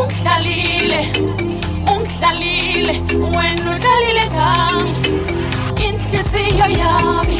ungidlalile ungidlalile wena udlalile ngami. Inhliziyo yami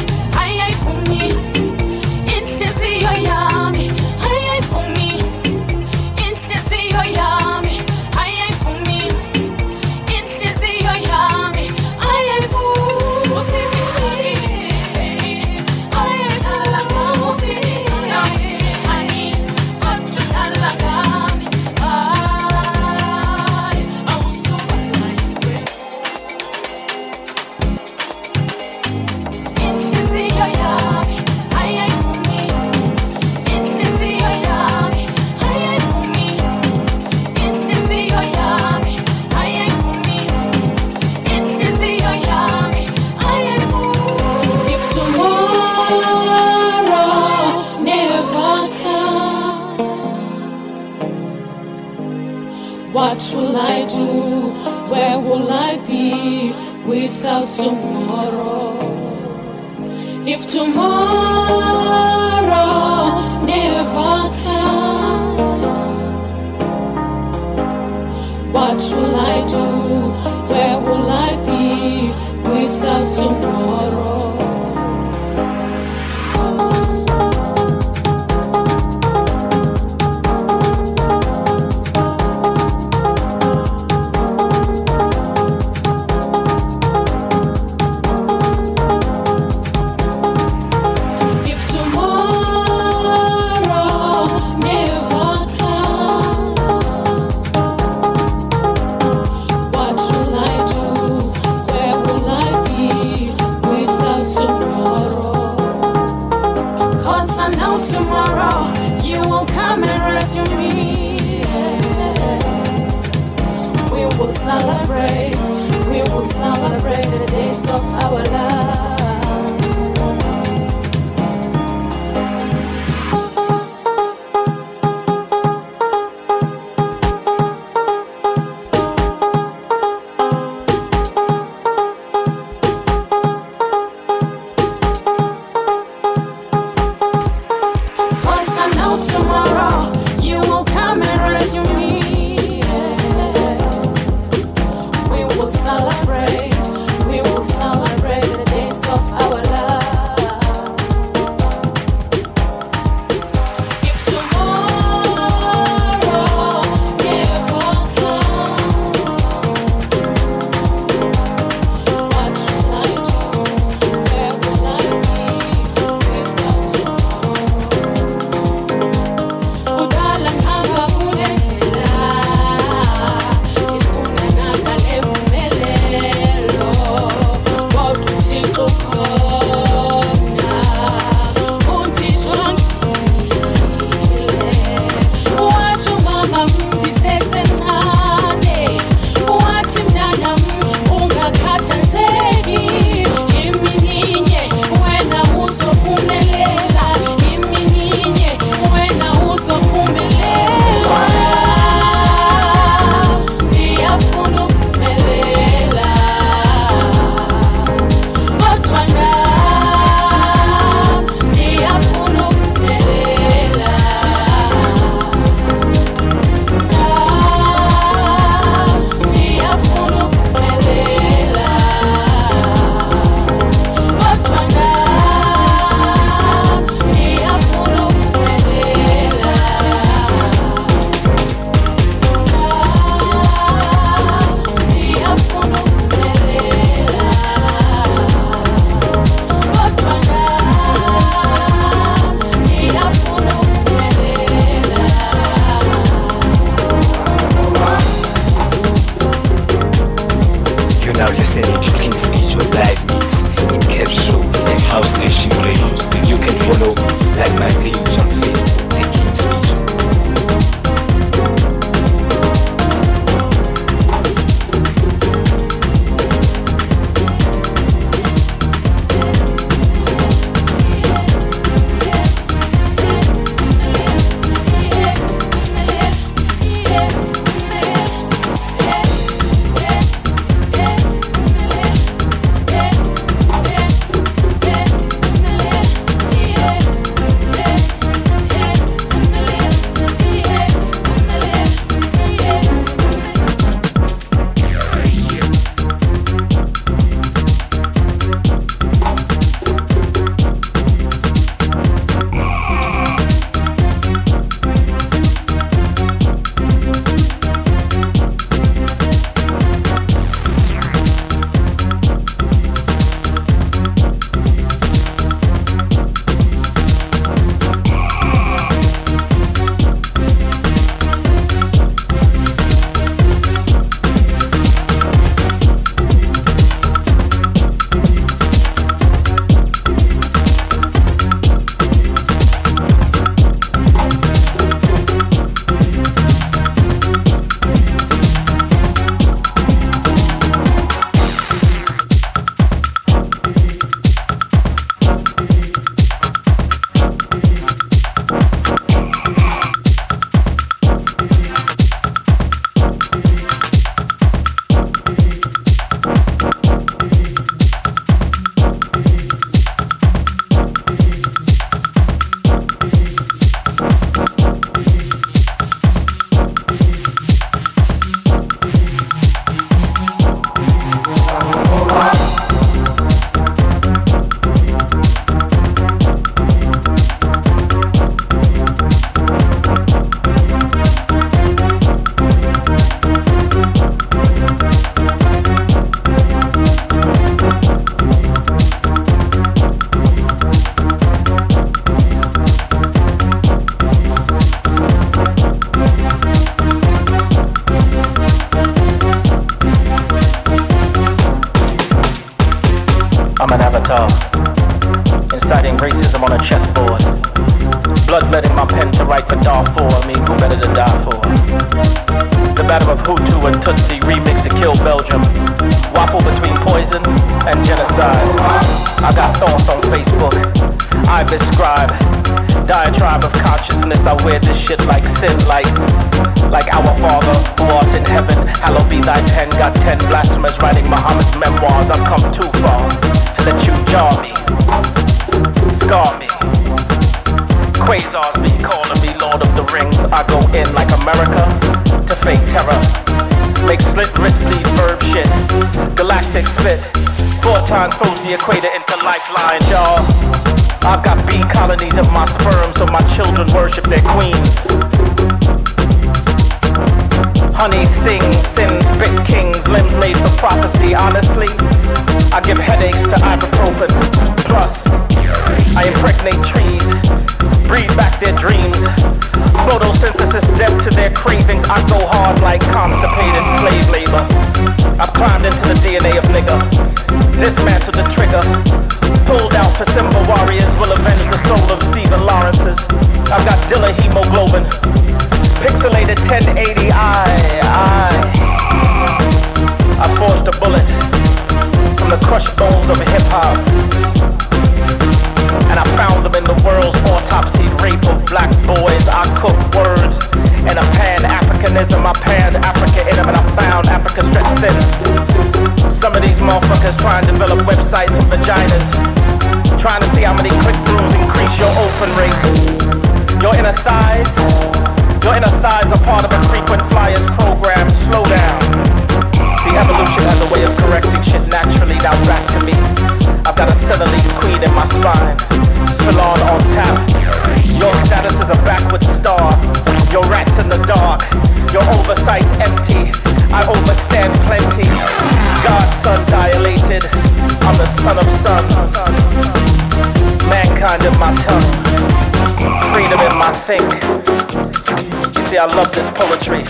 I love this poetry.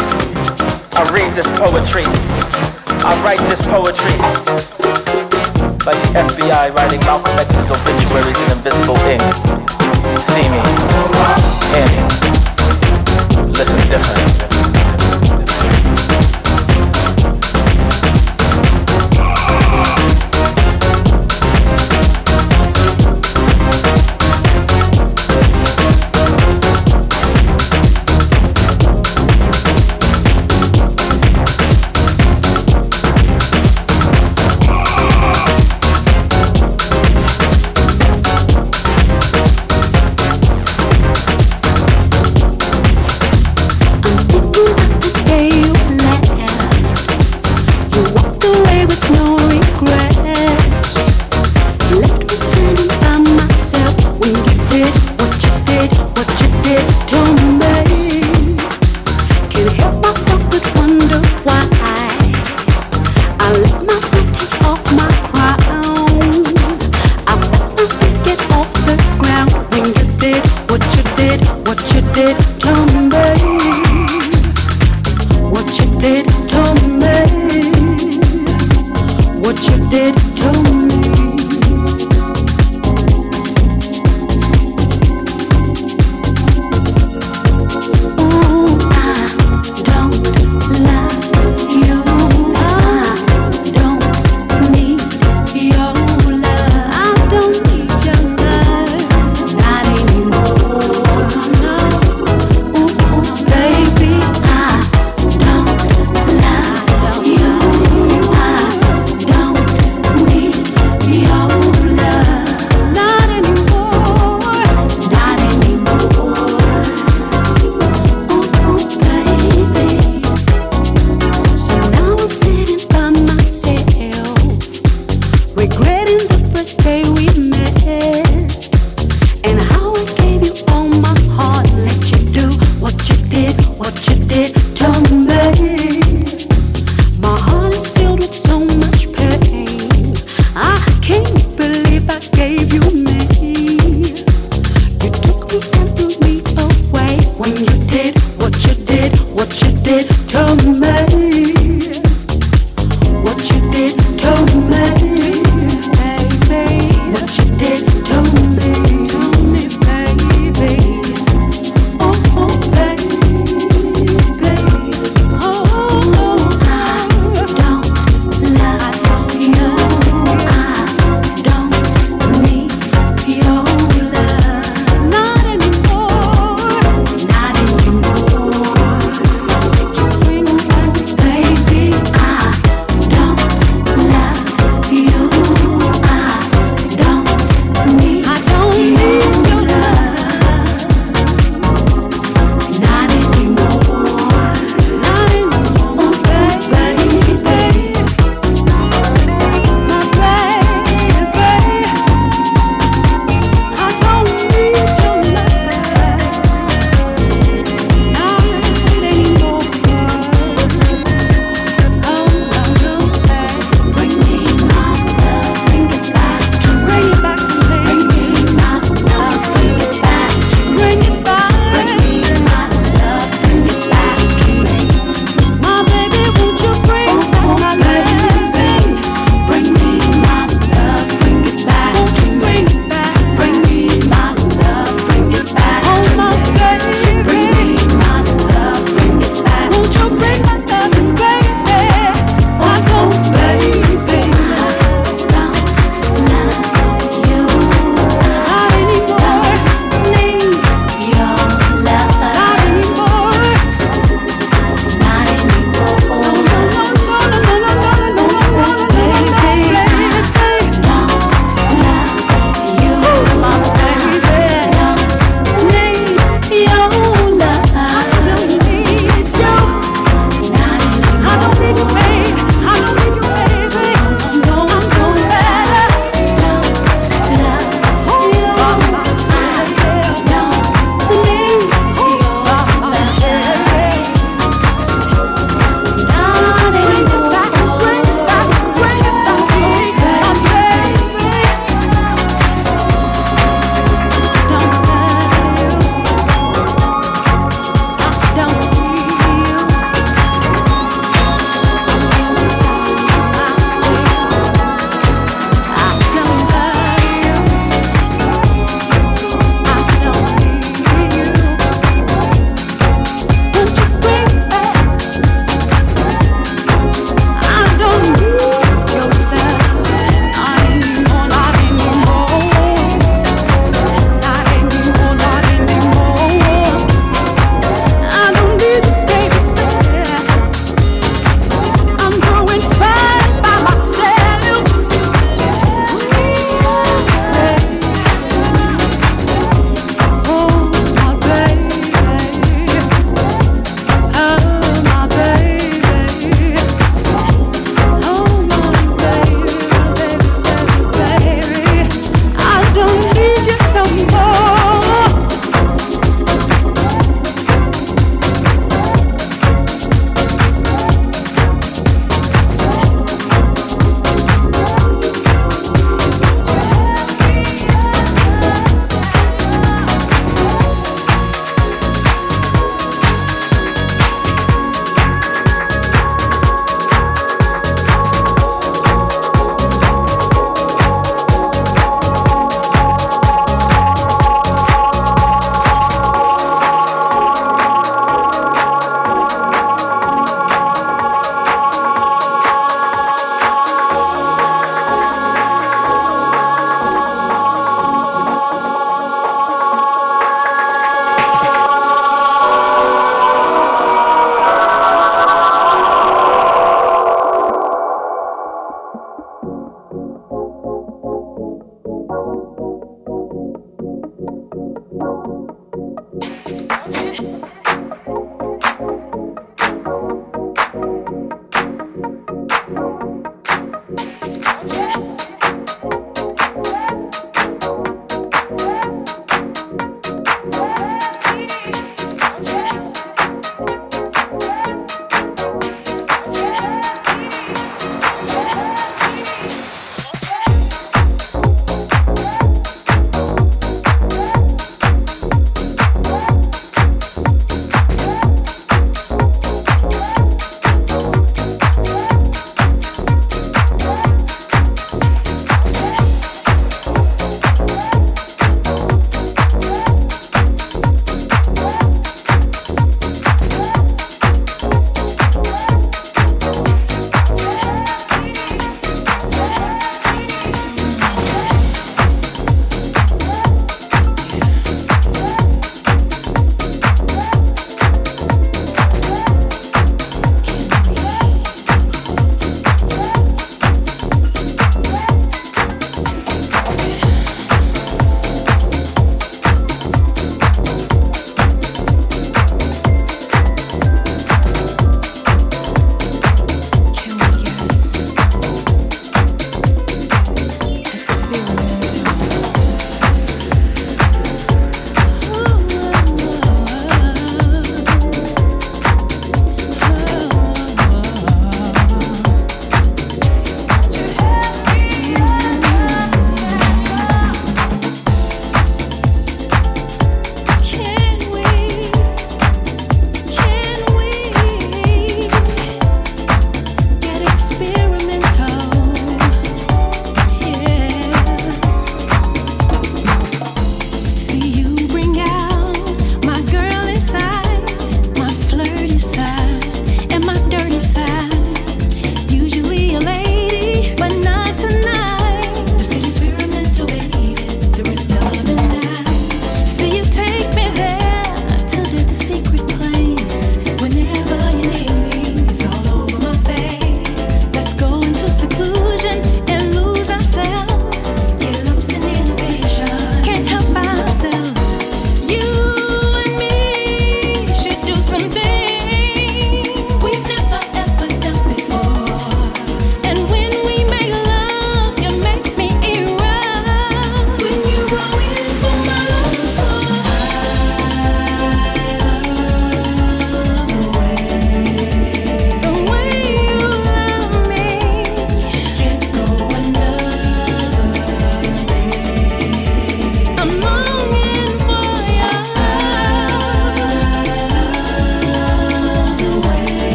I read this poetry.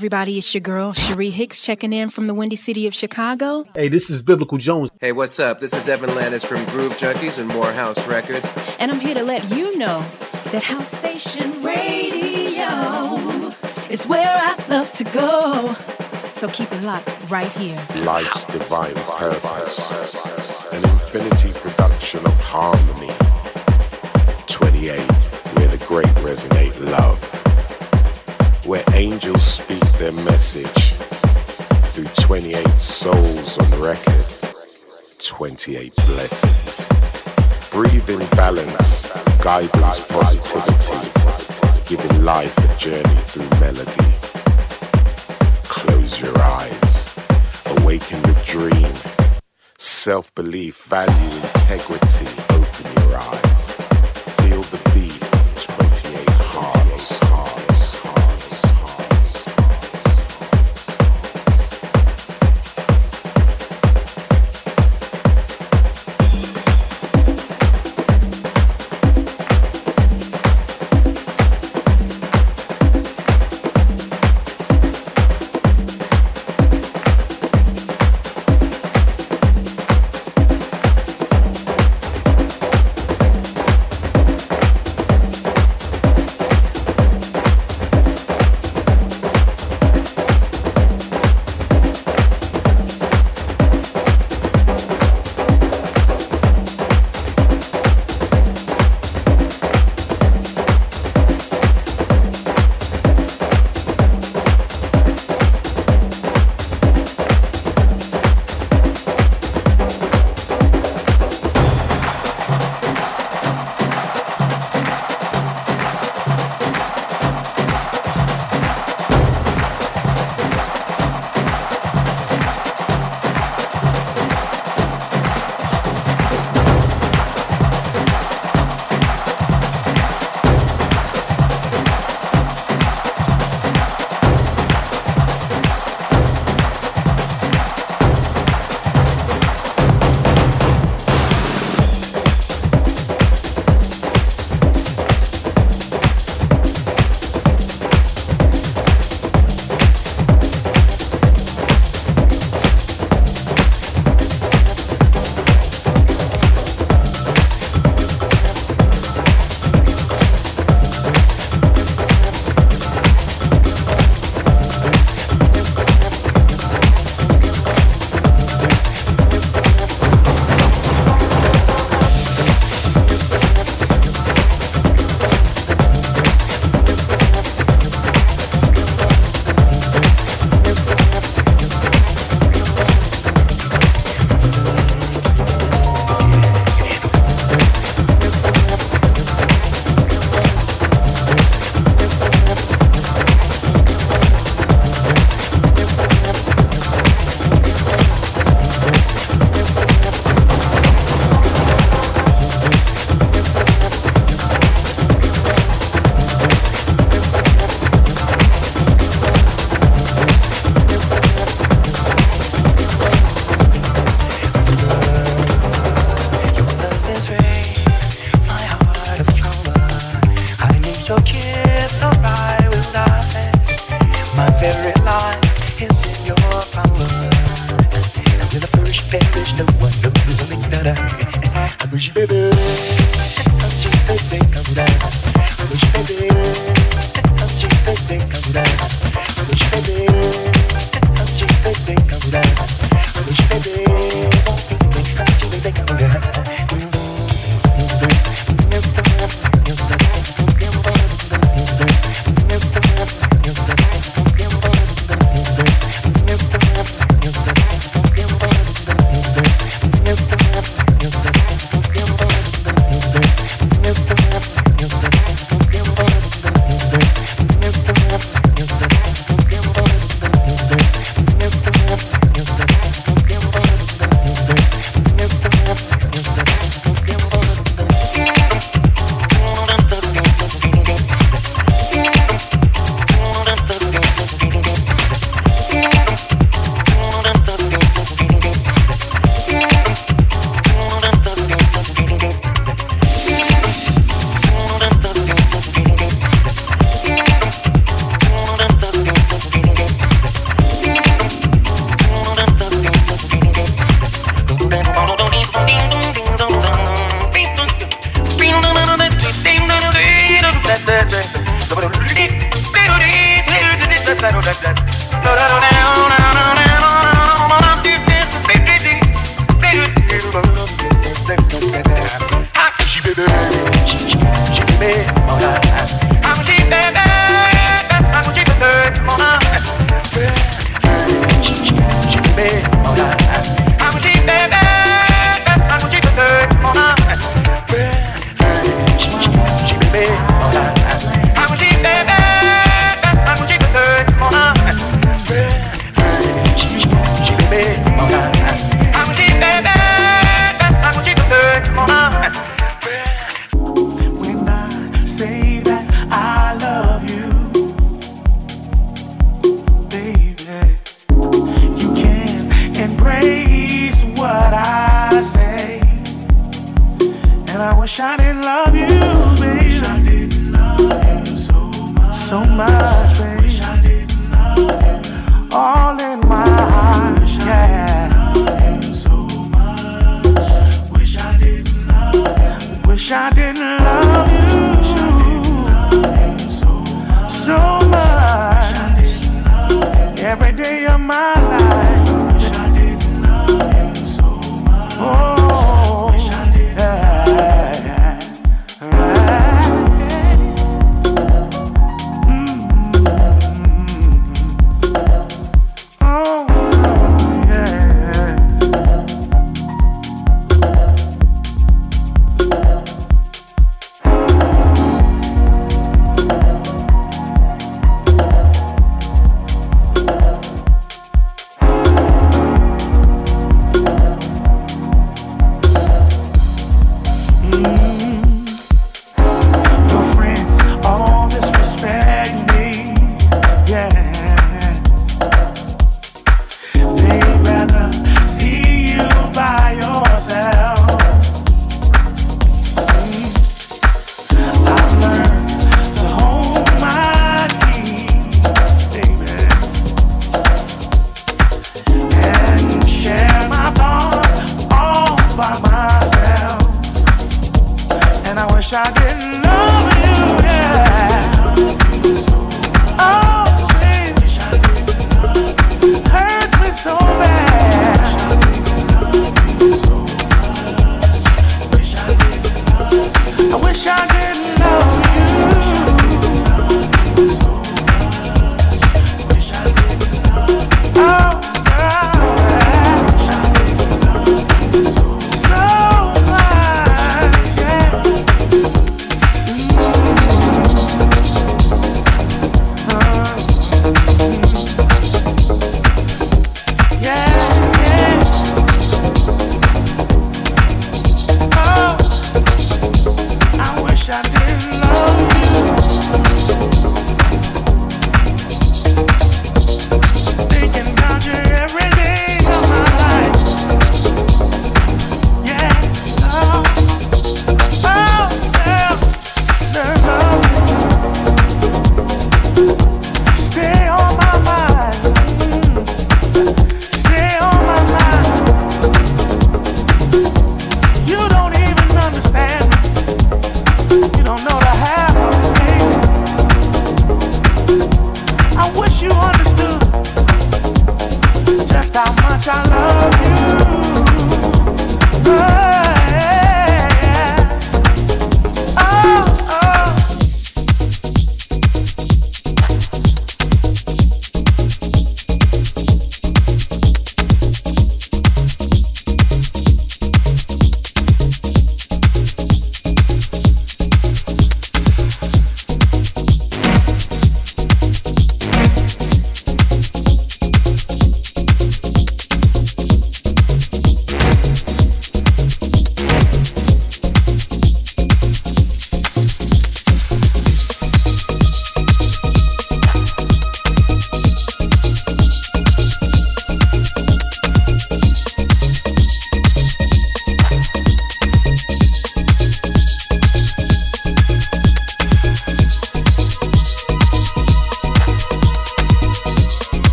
Everybody, it's your girl Cherie Hicks checking in from the Windy City of Chicago. Hey, this is Biblical Jones. Hey, what's up? This is Evan Landis from Groove Junkies and Morehouse Records. And I'm here to let you know that House Station Radio is where I love to go. So keep it locked right here. Life's divine purpose. An infinity production of harmony. 28, where the great resonate love. Where angels speak their message. Through 28 souls on record. 28 blessings. Breathe in balance, guidance, positivity. Giving life a journey through melody. Close your eyes, awaken the dream. Self belief, value, integrity. Open your eyes.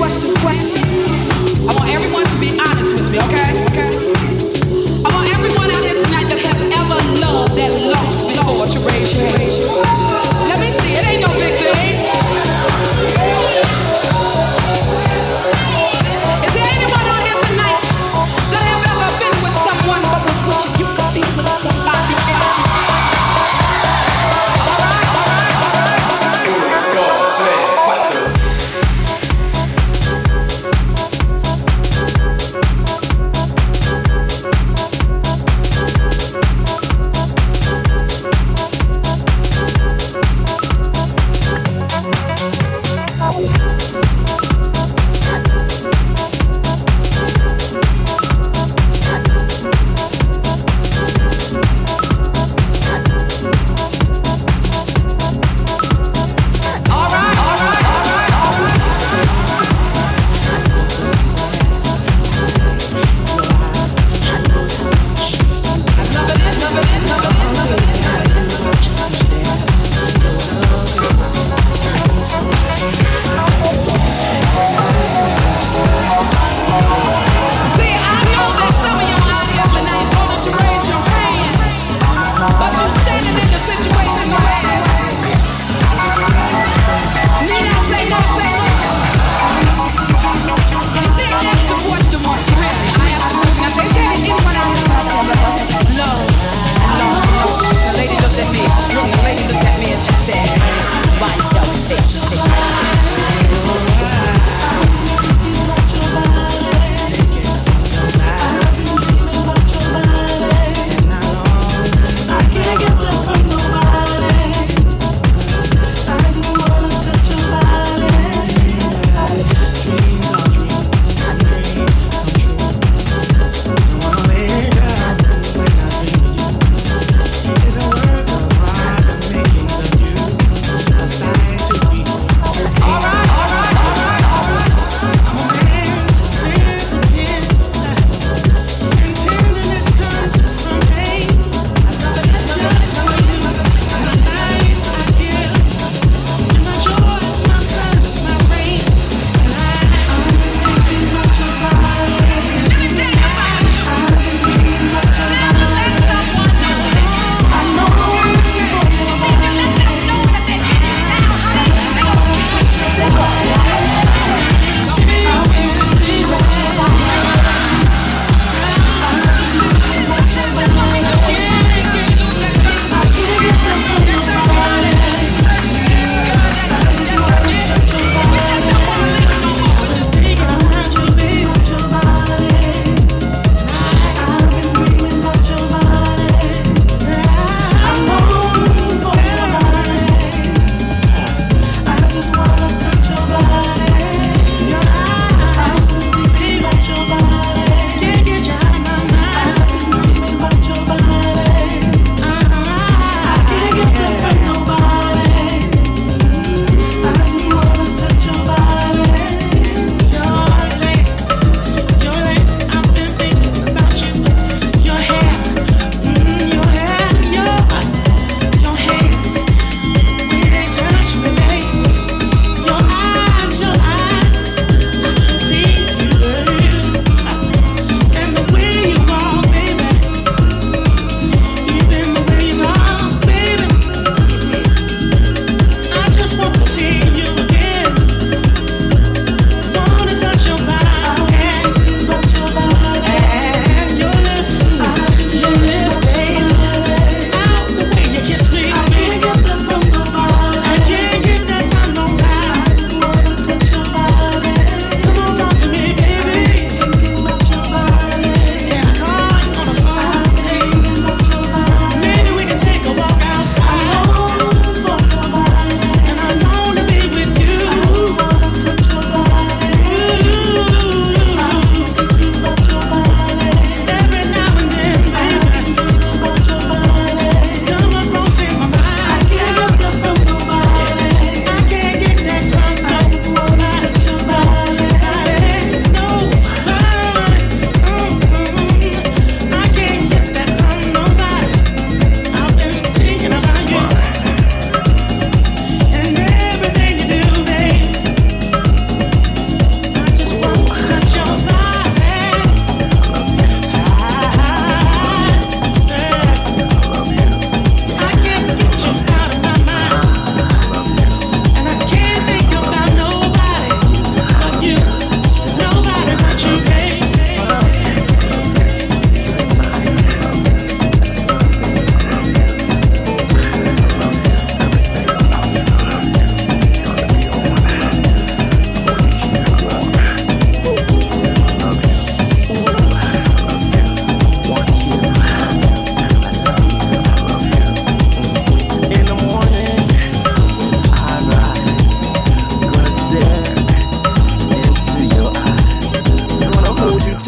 question, question. I want everyone to be honest with me, okay?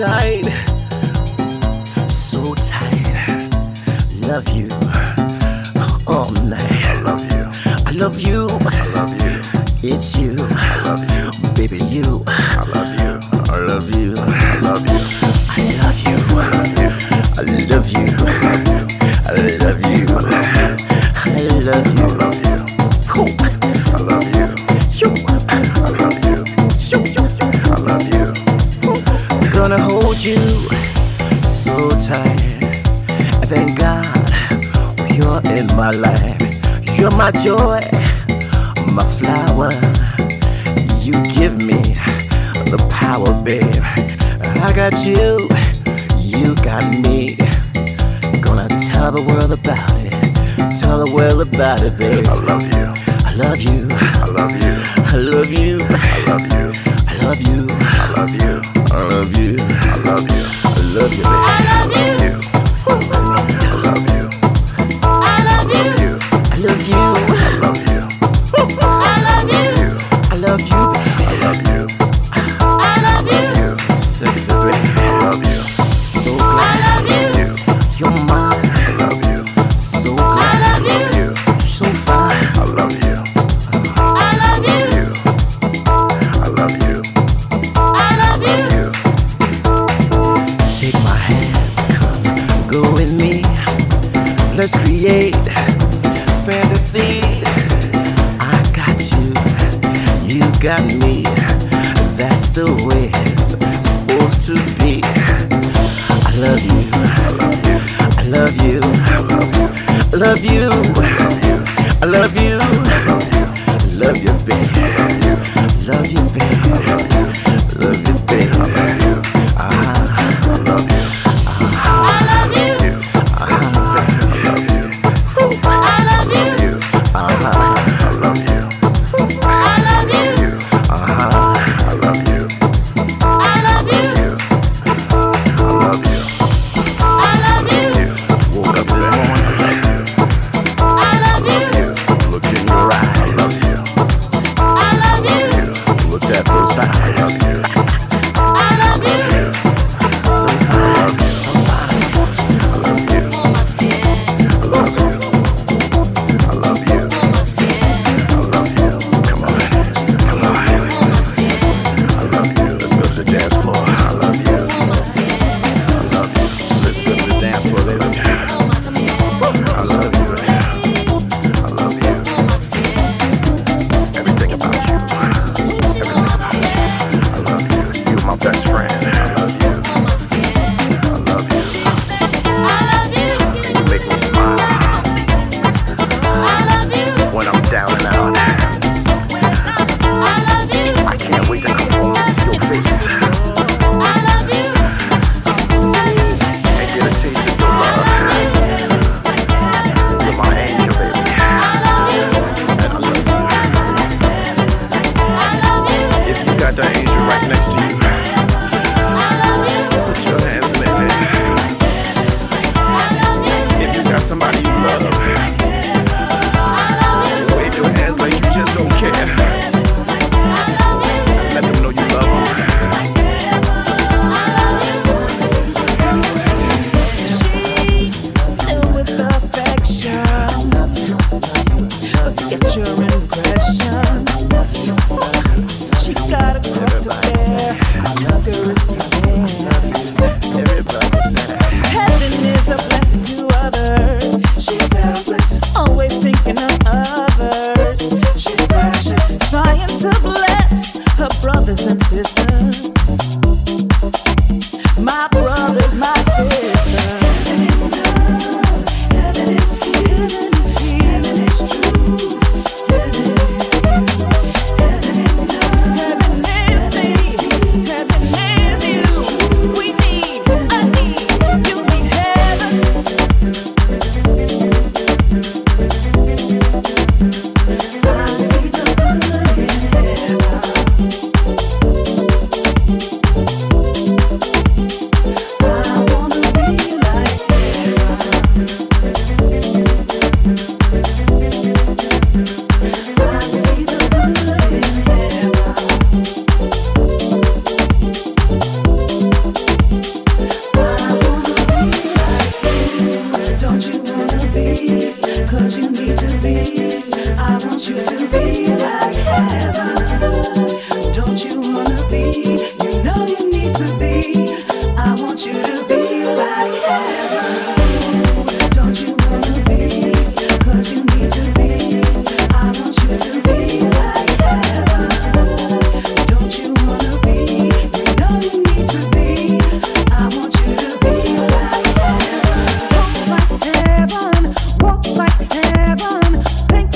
I.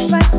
Heaven,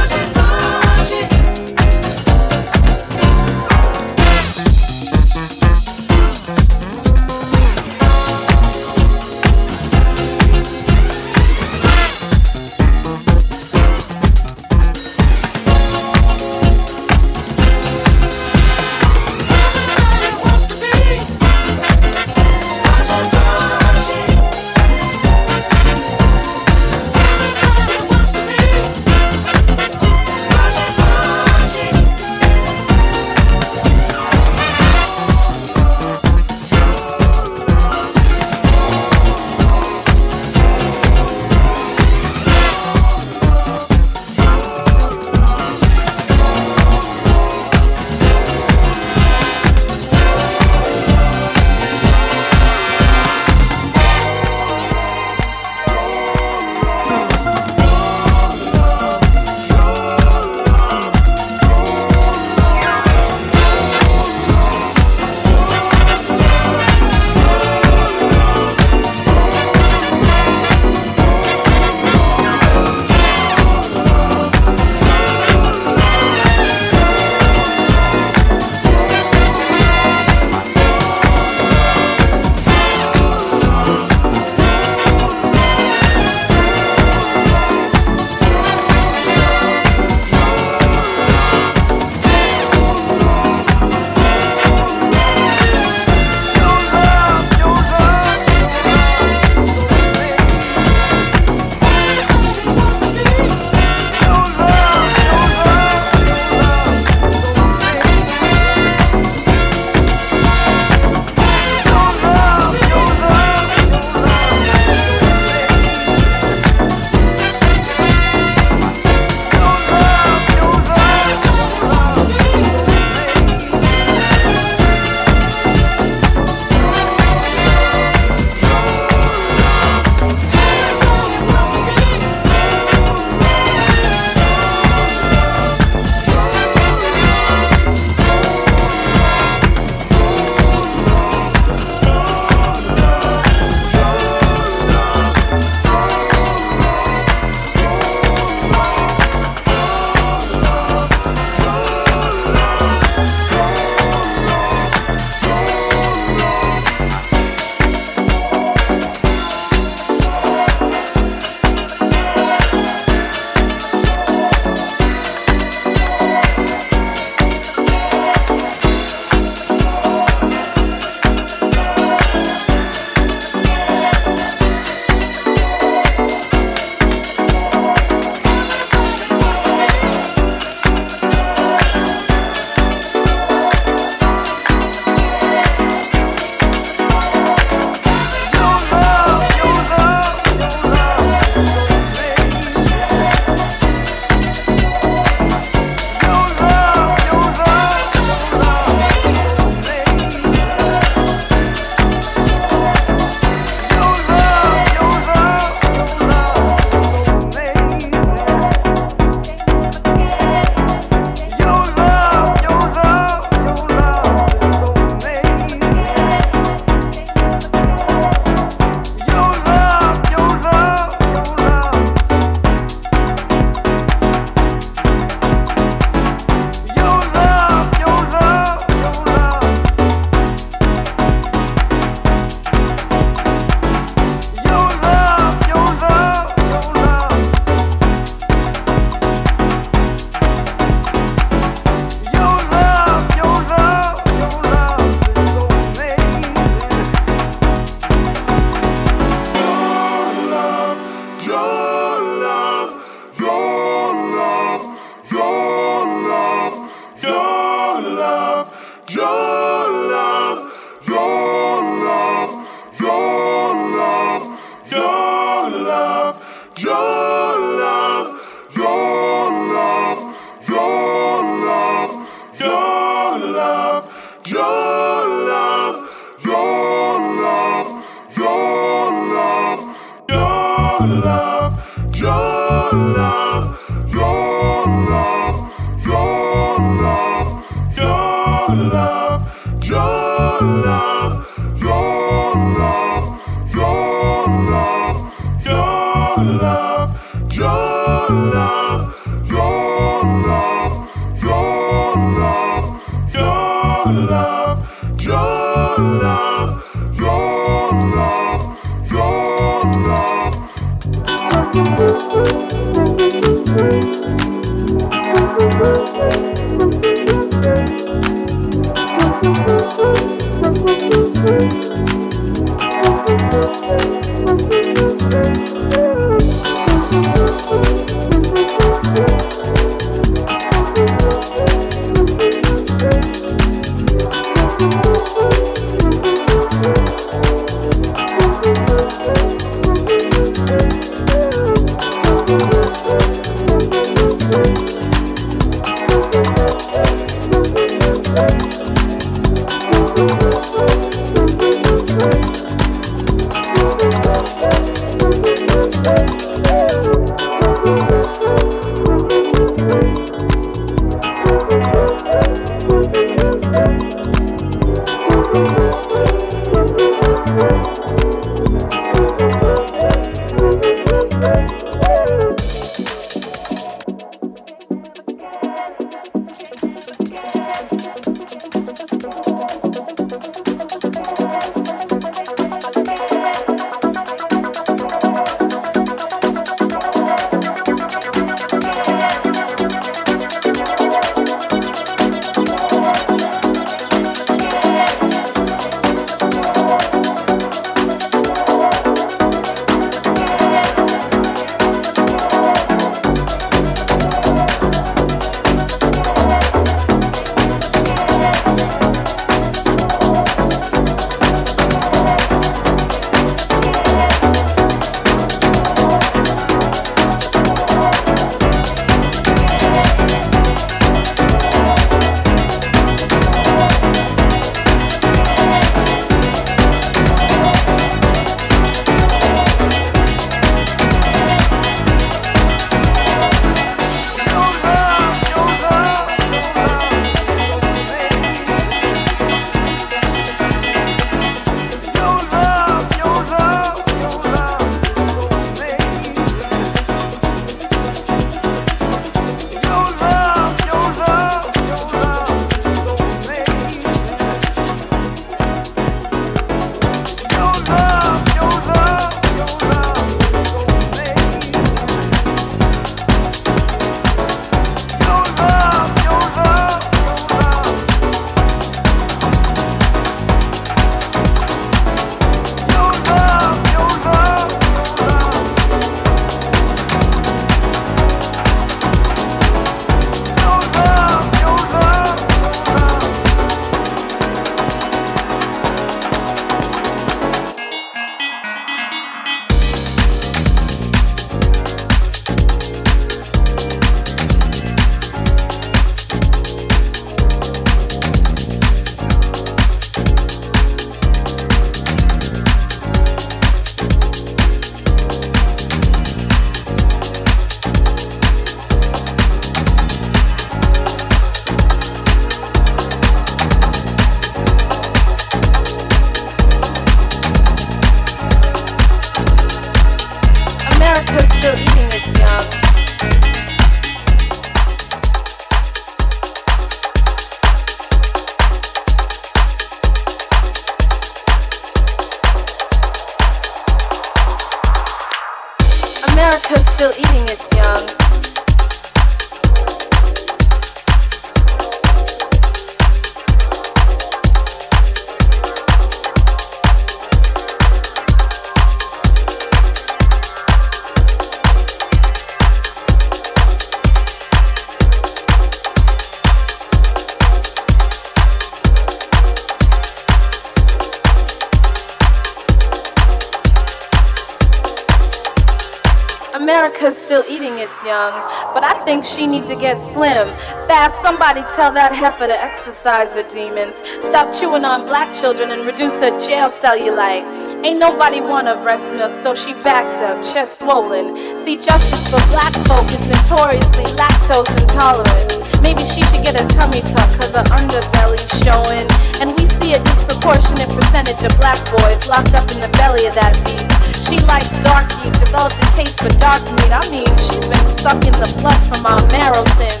think she need to get slim. Fast, somebody tell that heifer to exercise her demons. Stop chewing on black children and reduce her jail cellulite. Ain't nobody want her breast milk, so she backed up, chest swollen. See, justice for black folk is notoriously lactose intolerant. Maybe she should get a tummy tuck, cause her underbelly's showing. And we see a disproportionate percentage of black boys locked up in the belly of that beast. She likes dark meat, developed a taste for dark meat. I mean, she's been sucking the blood from our marrow since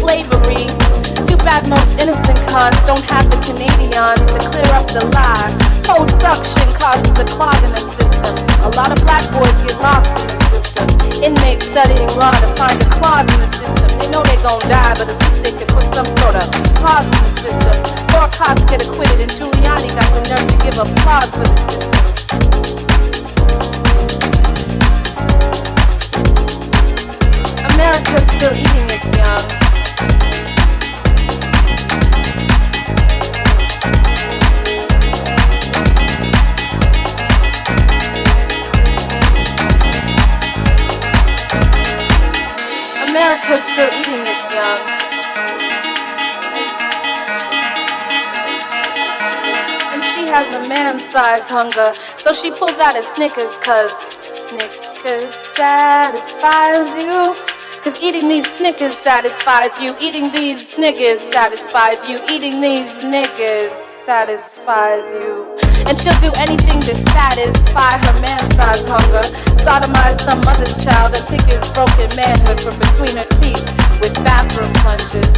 slavery. Too bad most innocent cons don't have the Canadians to clear up the lie. Post suction causes a clog in the system. A lot of black boys get the system. Inmates studying law to find a clause in the system. They know they gon' die, but at least they can put some sort of pause in the system. Four cops get acquitted, and Giuliani got the nerve to give applause for the system. America's still eating its young. America's still eating its young. And she has a man-sized hunger, so she pulls out a Snickers, cause Snickers satisfies you. Cause eating these Snickers satisfies you. Eating these Snickers satisfies you. Eating these Snickers satisfies you. And she'll do anything to satisfy her man-sized hunger. Sodomize some mother's child and pick his broken manhood from between her teeth with bathroom plunges.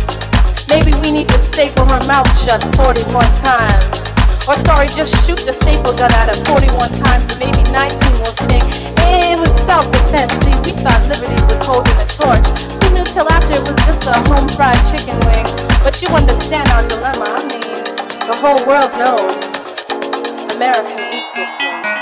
Maybe we need to staple her mouth shut 41 times. Or sorry, just shoot the staple gun at her 41 times and maybe 19 will sting. It was self-defense. See, we thought liberty was holding a torch. Who knew till after it was just a home-fried chicken wing? But you understand our dilemma. I mean, the whole world knows America eats its young.